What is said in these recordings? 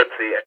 Let's see it.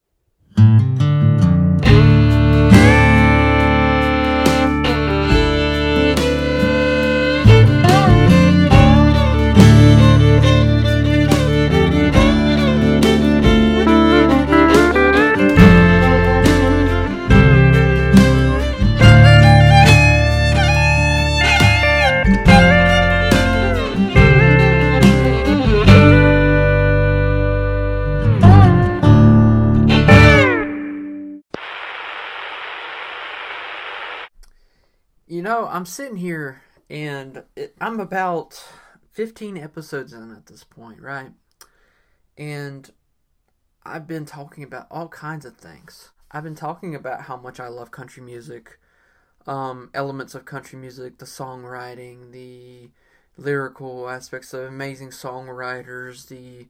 Know, I'm sitting here and it, I'm about 15 episodes in at this point, right? And I've been talking about all kinds of things. I've been talking about how much I love country music, um, elements of country music, the songwriting, the lyrical aspects of amazing songwriters, the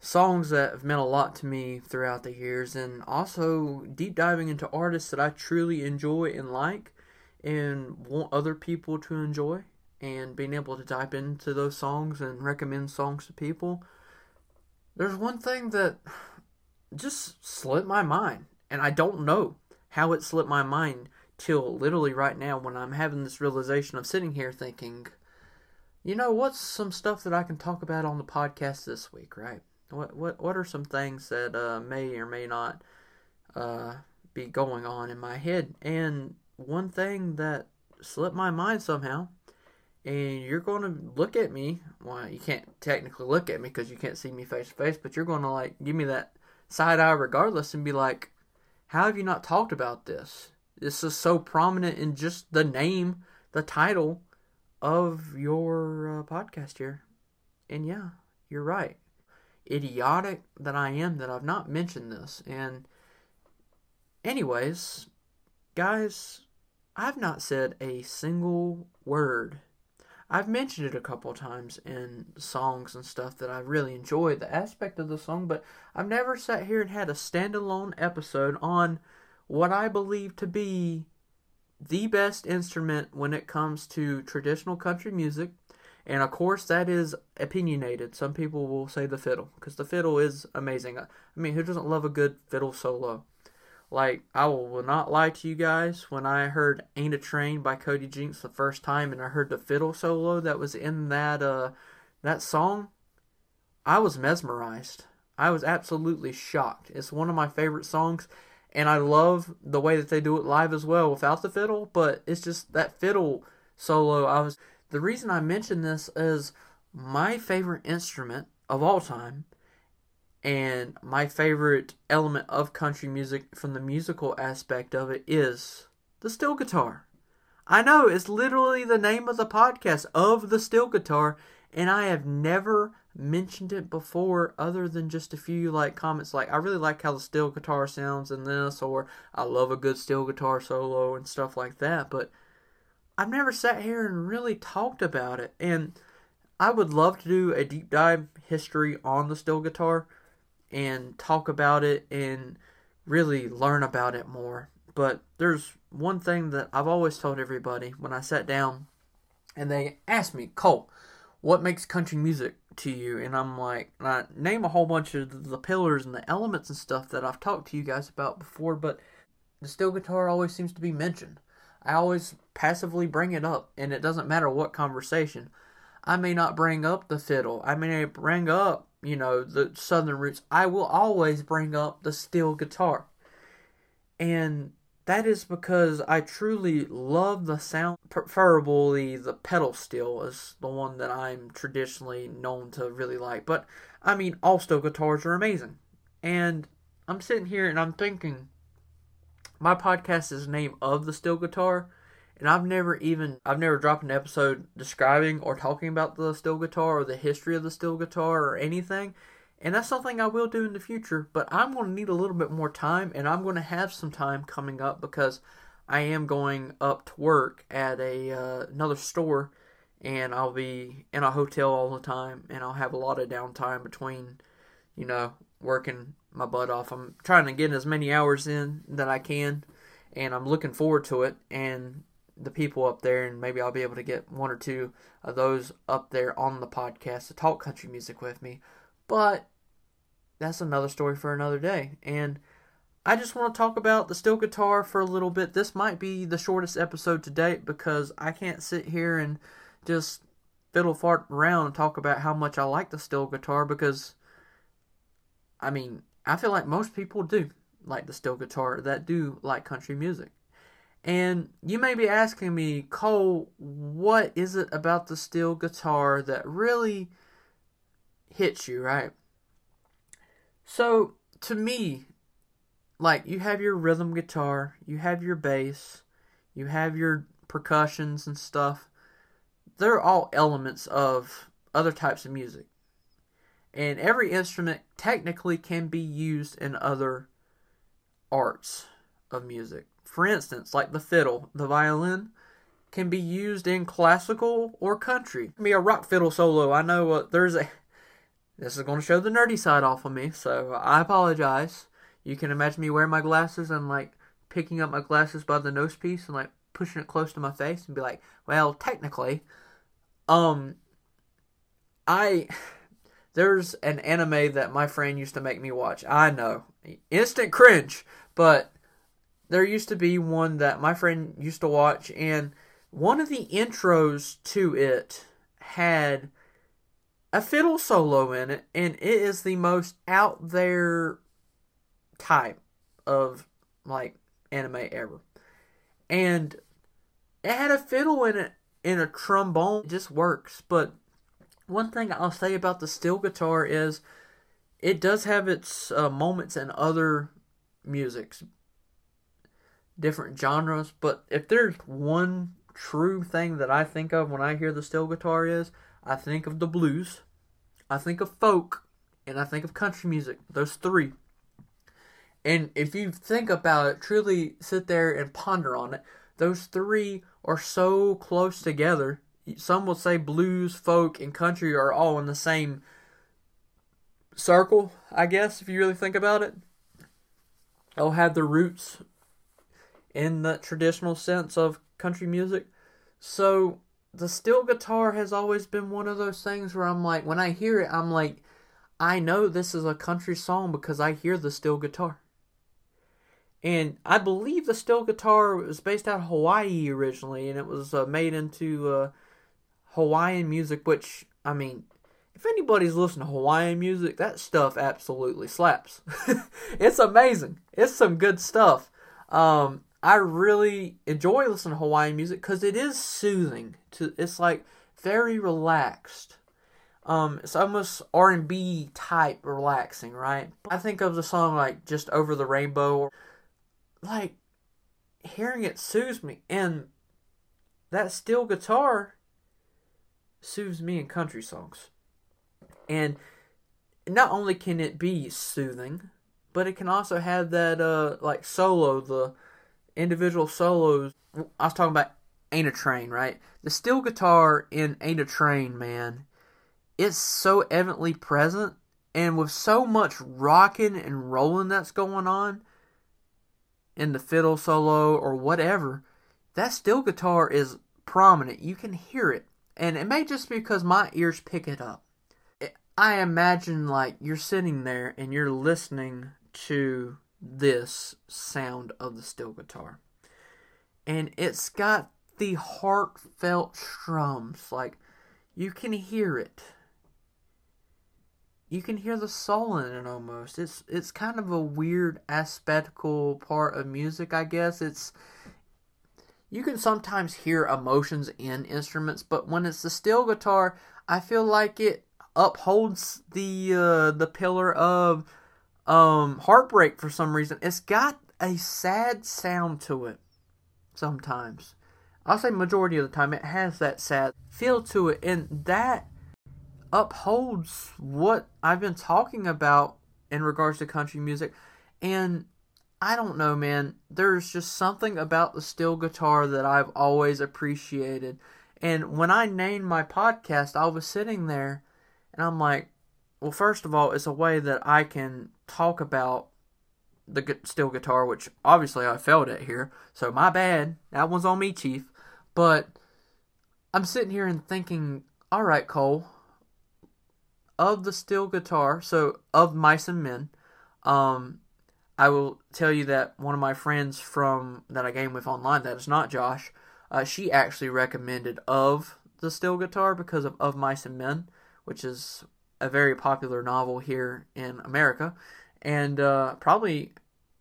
songs that have meant a lot to me throughout the years, and also deep diving into artists that I truly enjoy and like and want other people to enjoy and being able to dive into those songs and recommend songs to people. There's one thing that just slipped my mind, and I don't know how it slipped my mind till literally right now when I'm having this realization of sitting here thinking, you know, what's some stuff that I can talk about on the podcast this week, right? What what what are some things that uh, may or may not uh, be going on in my head? And one thing that slipped my mind somehow, and you're going to look at me. Well, you can't technically look at me because you can't see me face to face, but you're going to like give me that side eye regardless and be like, "How have you not talked about this? This is so prominent in just the name, the title of your uh, podcast here." And yeah, you're right. Idiotic that I am that I've not mentioned this. And, anyways, guys, I've not said a single word. I've mentioned it a couple times in songs and stuff that I really enjoy the aspect of the song, but I've never sat here and had a standalone episode on what I believe to be the best instrument when it comes to traditional country music. And of course, that is opinionated. Some people will say the fiddle, because the fiddle is amazing. I mean, who doesn't love a good fiddle solo? Like, I will not lie to you guys, when I heard Ain't a Train by Cody Jinks the first time and I heard the fiddle solo that was in that uh that song, I was mesmerized. I was absolutely shocked. It's one of my favorite songs and I love the way that they do it live as well without the fiddle, but it's just that fiddle solo I was the reason I mention this is my favorite instrument of all time and my favorite element of country music from the musical aspect of it is the steel guitar. I know it's literally the name of the podcast of the steel guitar, and I have never mentioned it before other than just a few like comments like I really like how the steel guitar sounds in this or I love a good steel guitar solo and stuff like that, but I've never sat here and really talked about it. And I would love to do a deep dive history on the steel guitar and talk about it and really learn about it more. But there's one thing that I've always told everybody when I sat down and they asked me, Cole, what makes country music to you? And I'm like, and I name a whole bunch of the pillars and the elements and stuff that I've talked to you guys about before, but the steel guitar always seems to be mentioned. I always passively bring it up, and it doesn't matter what conversation. I may not bring up the fiddle. I may bring up you know, the southern roots, I will always bring up the steel guitar. And that is because I truly love the sound. Preferably, the pedal steel is the one that I'm traditionally known to really like. But, I mean, all steel guitars are amazing. And I'm sitting here and I'm thinking, my podcast is named Of the Steel Guitar and I've never even I've never dropped an episode describing or talking about the steel guitar or the history of the steel guitar or anything. And that's something I will do in the future, but I'm going to need a little bit more time and I'm going to have some time coming up because I am going up to work at a uh, another store and I'll be in a hotel all the time and I'll have a lot of downtime between you know working my butt off. I'm trying to get as many hours in that I can and I'm looking forward to it and the people up there, and maybe I'll be able to get one or two of those up there on the podcast to talk country music with me. But that's another story for another day. And I just want to talk about the steel guitar for a little bit. This might be the shortest episode to date because I can't sit here and just fiddle fart around and talk about how much I like the steel guitar because I mean, I feel like most people do like the steel guitar that do like country music. And you may be asking me, Cole, what is it about the steel guitar that really hits you, right? So, to me, like you have your rhythm guitar, you have your bass, you have your percussions and stuff. They're all elements of other types of music. And every instrument technically can be used in other arts of music. For instance, like the fiddle, the violin can be used in classical or country. Be a rock fiddle solo. I know uh, there's a. This is going to show the nerdy side off of me, so I apologize. You can imagine me wearing my glasses and like picking up my glasses by the nose piece and like pushing it close to my face and be like, well, technically, um, I there's an anime that my friend used to make me watch. I know, instant cringe, but there used to be one that my friend used to watch, and one of the intros to it had a fiddle solo in it, and it is the most out there type of like anime ever. And it had a fiddle in it in a trombone. It just works. But one thing I'll say about the steel guitar is it does have its uh, moments in other musics, different genres. But if there's one true thing that I think of when I hear the steel guitar is I think of the blues, I think of folk, and I think of country music. Those three. And if you think about it, truly sit there and ponder on it, those three are so close together. Some will say blues, folk, and country are all in the same circle, I guess, if you really think about it. They'll have their roots in the traditional sense of country music. So the steel guitar has always been one of those things where I'm like, when I hear it, I'm like, I know this is a country song because I hear the steel guitar. And I believe the steel guitar was based out of Hawaii originally, and it was uh, made into uh, Hawaiian music. Which I mean, if anybody's listening to Hawaiian music, that stuff absolutely slaps. it's amazing. It's some good stuff. Um, I really enjoy listening to Hawaiian music because it is soothing. To it's like very relaxed. Um, it's almost R and B type relaxing, right? I think of the song like "Just Over the Rainbow." like hearing it soothes me and that steel guitar soothes me in country songs and not only can it be soothing but it can also have that uh like solo the individual solos i was talking about ain't a train right the steel guitar in ain't a train man it's so evidently present and with so much rocking and rolling that's going on in the fiddle solo or whatever, that steel guitar is prominent. You can hear it. And it may just be because my ears pick it up. I imagine like you're sitting there and you're listening to this sound of the steel guitar. And it's got the heartfelt strums. Like you can hear it you can hear the soul in it almost. It's it's kind of a weird aspectical part of music, I guess. It's you can sometimes hear emotions in instruments, but when it's the steel guitar, I feel like it upholds the uh, the pillar of um, heartbreak for some reason. It's got a sad sound to it sometimes. I'll say majority of the time it has that sad feel to it, and that upholds what I've been talking about in regards to country music. And I don't know, man. There's just something about the steel guitar that I've always appreciated. And when I named my podcast, I was sitting there and I'm like, well, first of all, it's a way that I can talk about the steel guitar, which obviously I failed at here. So my bad. That one's on me, Chief. But I'm sitting here and thinking, all right, Cole, of the steel guitar, so of Mice and Men, um, I will tell you that one of my friends from that I game with online, that is not Josh, uh, she actually recommended of the steel guitar because of Of Mice and Men, which is a very popular novel here in America, and uh, probably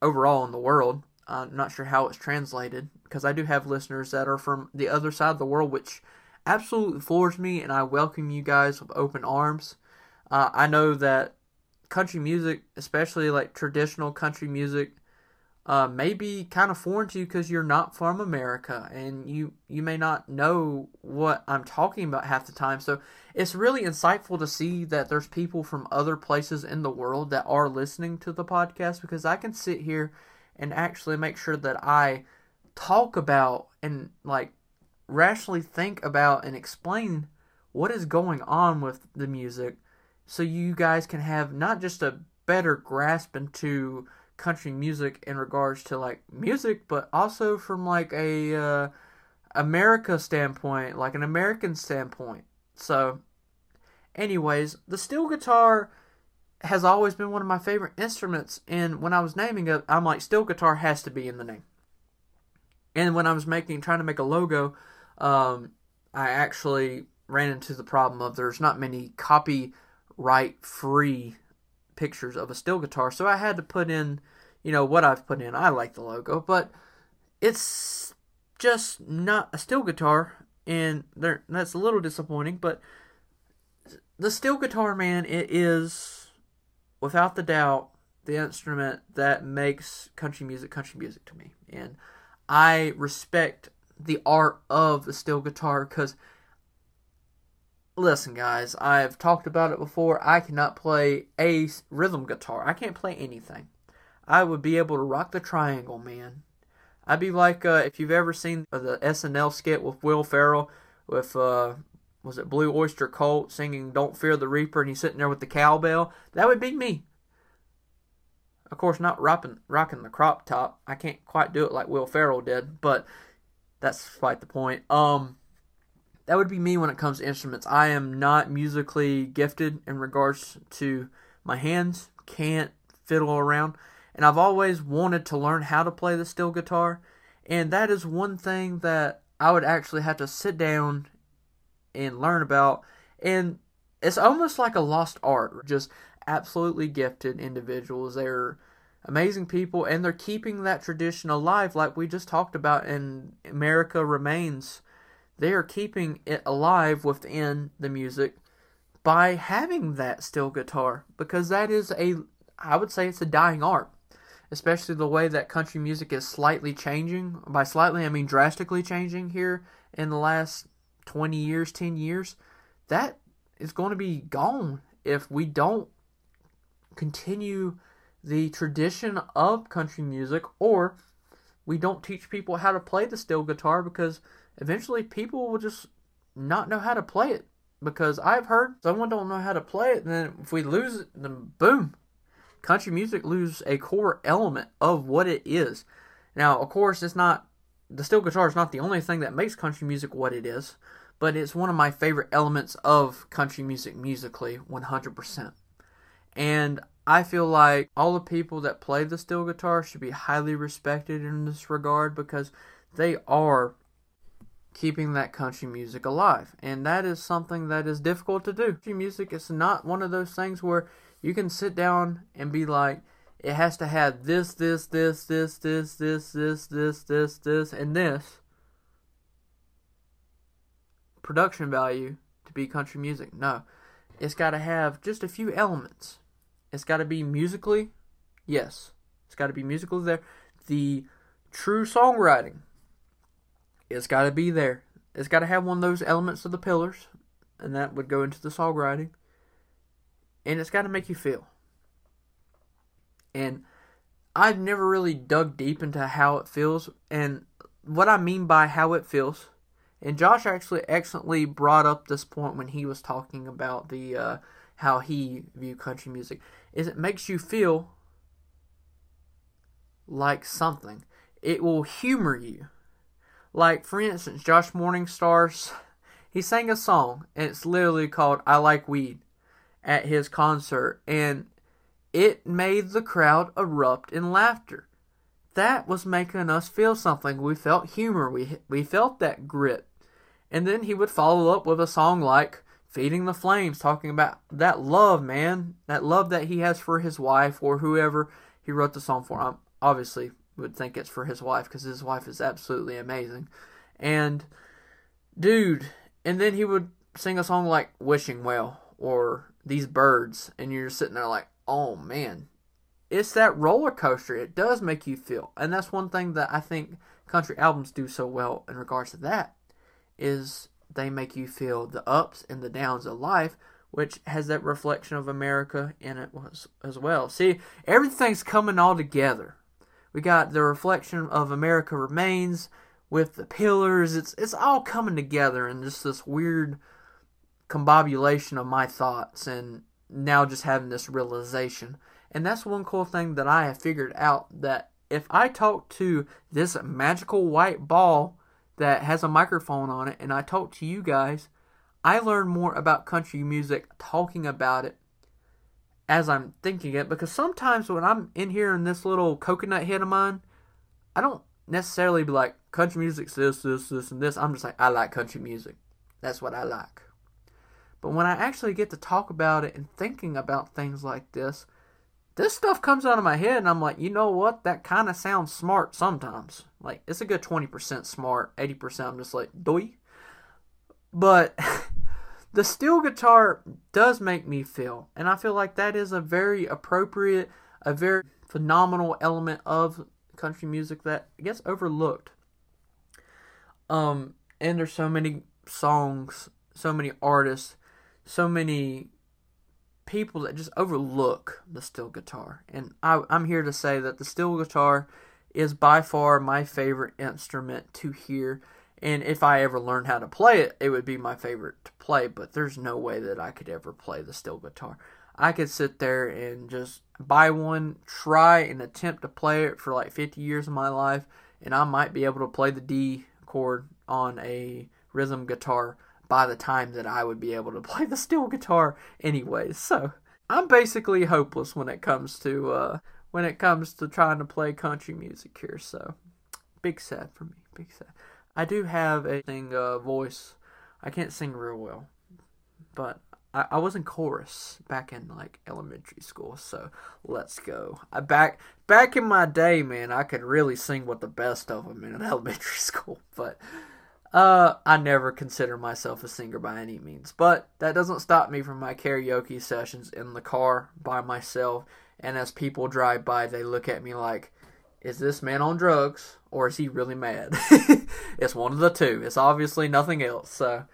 overall in the world. I'm not sure how it's translated because I do have listeners that are from the other side of the world, which absolutely floors me, and I welcome you guys with open arms. Uh, I know that country music, especially like traditional country music, uh, may be kind of foreign to you because you're not from America and you you may not know what I'm talking about half the time. So it's really insightful to see that there's people from other places in the world that are listening to the podcast because I can sit here and actually make sure that I talk about and like rationally think about and explain what is going on with the music so you guys can have not just a better grasp into country music in regards to like music but also from like a uh, america standpoint like an american standpoint. So anyways the steel guitar has always been one of my favorite instruments and when i was naming it i'm like steel guitar has to be in the name. And when i was making trying to make a logo um, I actually ran into the problem of there's not many copyright free pictures of a steel guitar, so I had to put in, you know, what I've put in. I like the logo, but it's just not a steel guitar, and that's a little disappointing. But the steel guitar, man, it is without the doubt the instrument that makes country music country music to me, and I respect the art of the steel guitar because listen guys i've talked about it before i cannot play a rhythm guitar i can't play anything i would be able to rock the triangle man i'd be like uh, if you've ever seen the snl skit with will ferrell with uh, was it blue oyster cult singing don't fear the reaper and he's sitting there with the cowbell that would be me of course not rocking, rocking the crop top i can't quite do it like will ferrell did but that's quite the point. Um, that would be me when it comes to instruments. I am not musically gifted in regards to my hands. Can't fiddle around, and I've always wanted to learn how to play the steel guitar. And that is one thing that I would actually have to sit down and learn about. And it's almost like a lost art. Just absolutely gifted individuals. They're amazing people and they're keeping that tradition alive like we just talked about in America Remains. They are keeping it alive within the music by having that steel guitar because that is a I would say it's a dying art. Especially the way that country music is slightly changing. By slightly I mean drastically changing here in the last 20 years, 10 years. That is going to be gone if we don't continue the tradition of country music, or we don't teach people how to play the steel guitar because eventually people will just not know how to play it. Because I've heard someone don't know how to play it, and then if we lose it, then boom, country music loses a core element of what it is. Now, of course, it's not the steel guitar is not the only thing that makes country music what it is, but it's one of my favorite elements of country music musically, 100%. And I feel like all the people that play the steel guitar should be highly respected in this regard because they are keeping that country music alive. And that is something that is difficult to do. Country music is not one of those things where you can sit down and be like, it has to have this, this, this, this, this, this, this, this, this, this, and this production value to be country music. No. It's got to have just a few elements it's got to be musically, yes. It's got to be musically there. The true songwriting, it's got to be there. It's got to have one of those elements of the pillars, and that would go into the songwriting. And it's got to make you feel. And I've never really dug deep into how it feels, and what I mean by how it feels. And Josh actually excellently brought up this point when he was talking about the uh, how he view country music is it makes you feel like something. It will humor you. Like for instance, Josh Morningstar's he sang a song and it's literally called I Like Weed. At his concert, and it made the crowd erupt in laughter. That was making us feel something. We felt humor. We we felt that grit. And then he would follow up with a song like Feeding the Flames, talking about that love, man, that love that he has for his wife or whoever he wrote the song for. I obviously would think it's for his wife because his wife is absolutely amazing. And dude, and then he would sing a song like Wishing Well or These Birds, and you're sitting there like, oh man, it's that roller coaster. It does make you feel, and that's one thing that I think country albums do so well in regards to that is they make you feel the ups and the downs of life, which has that reflection of America in it as well. See, everything's coming all together. We got the reflection of America remains with the pillars. It's it's all coming together in just this weird combobulation of my thoughts and now just having this realization. And that's one cool thing that I have figured out that if I talk to this magical white ball that has a microphone on it and I talk to you guys, I learn more about country music talking about it as I'm thinking it because sometimes when I'm in here in this little coconut head of mine, I don't necessarily be like country music's this, this, this, and this. I'm just like I like country music. That's what I like. But when I actually get to talk about it and thinking about things like this, this stuff comes out of my head and I'm like, you know what? That kind of sounds smart sometimes. Like, it's a good 20% smart, 80% I'm just like, doy. But the steel guitar does make me feel, and I feel like that is a very appropriate, a very phenomenal element of country music that gets overlooked. Um, and there's so many songs, so many artists, so many people that just overlook the steel guitar. And I, I'm here to say that the steel guitar is by far my favorite instrument to hear. And if I ever learned how to play it, it would be my favorite to play. But there's no way that I could ever play the steel guitar. I could sit there and just buy one, try and attempt to play it for like 50 years of my life, and I might be able to play the D chord on a rhythm guitar by the time that I would be able to play the steel guitar anyways. So I'm basically hopeless when it comes to uh, when it comes to trying to play country music here. So big sad for me. Big sad. I do have a thing uh, voice. I can't sing real well, but I, I was in chorus back in like elementary school. So let's go. I back back in my day, man, I could really sing with the best of them in elementary school, but. Uh, I never consider myself a singer by any means, but that doesn't stop me from my karaoke sessions in the car by myself. And as people drive by, they look at me like, is this man on drugs or is he really mad? it's one of the two. It's obviously nothing else. So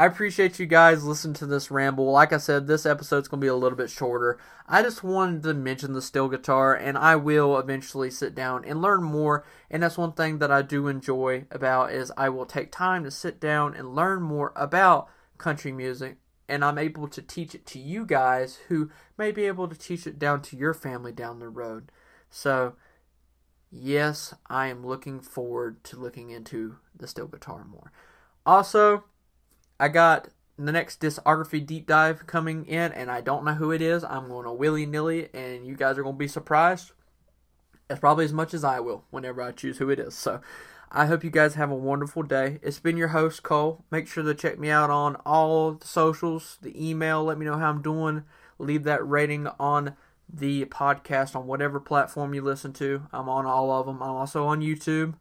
I appreciate you guys listening to this ramble. Like I said, this episode's going to be a little bit shorter. I just wanted to mention the steel guitar, and I will eventually sit down and learn more. And that's one thing that I do enjoy about is I will take time to sit down and learn more about country music, and I'm able to teach it to you guys who may be able to teach it down to your family down the road. So, yes, I am looking forward to looking into the steel guitar more. Also, I got the next discography deep dive coming in, and I don't know who it is. I'm going to willy nilly, and you guys are going to be surprised. As probably as much as I will whenever I choose who it is. So I hope you guys have a wonderful day. It's been your host, Cole. Make sure to check me out on all the socials, the email. Let me know how I'm doing. Leave that rating on the podcast on whatever platform you listen to. I'm on all of them. I'm also on YouTube.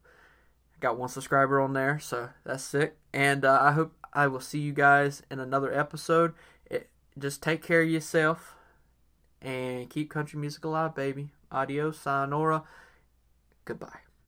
Got one subscriber on there, so that's sick. And uh, I hope I will see you guys in another episode. It, just take care of yourself and keep country music alive, baby. Adios, sayonara. Goodbye.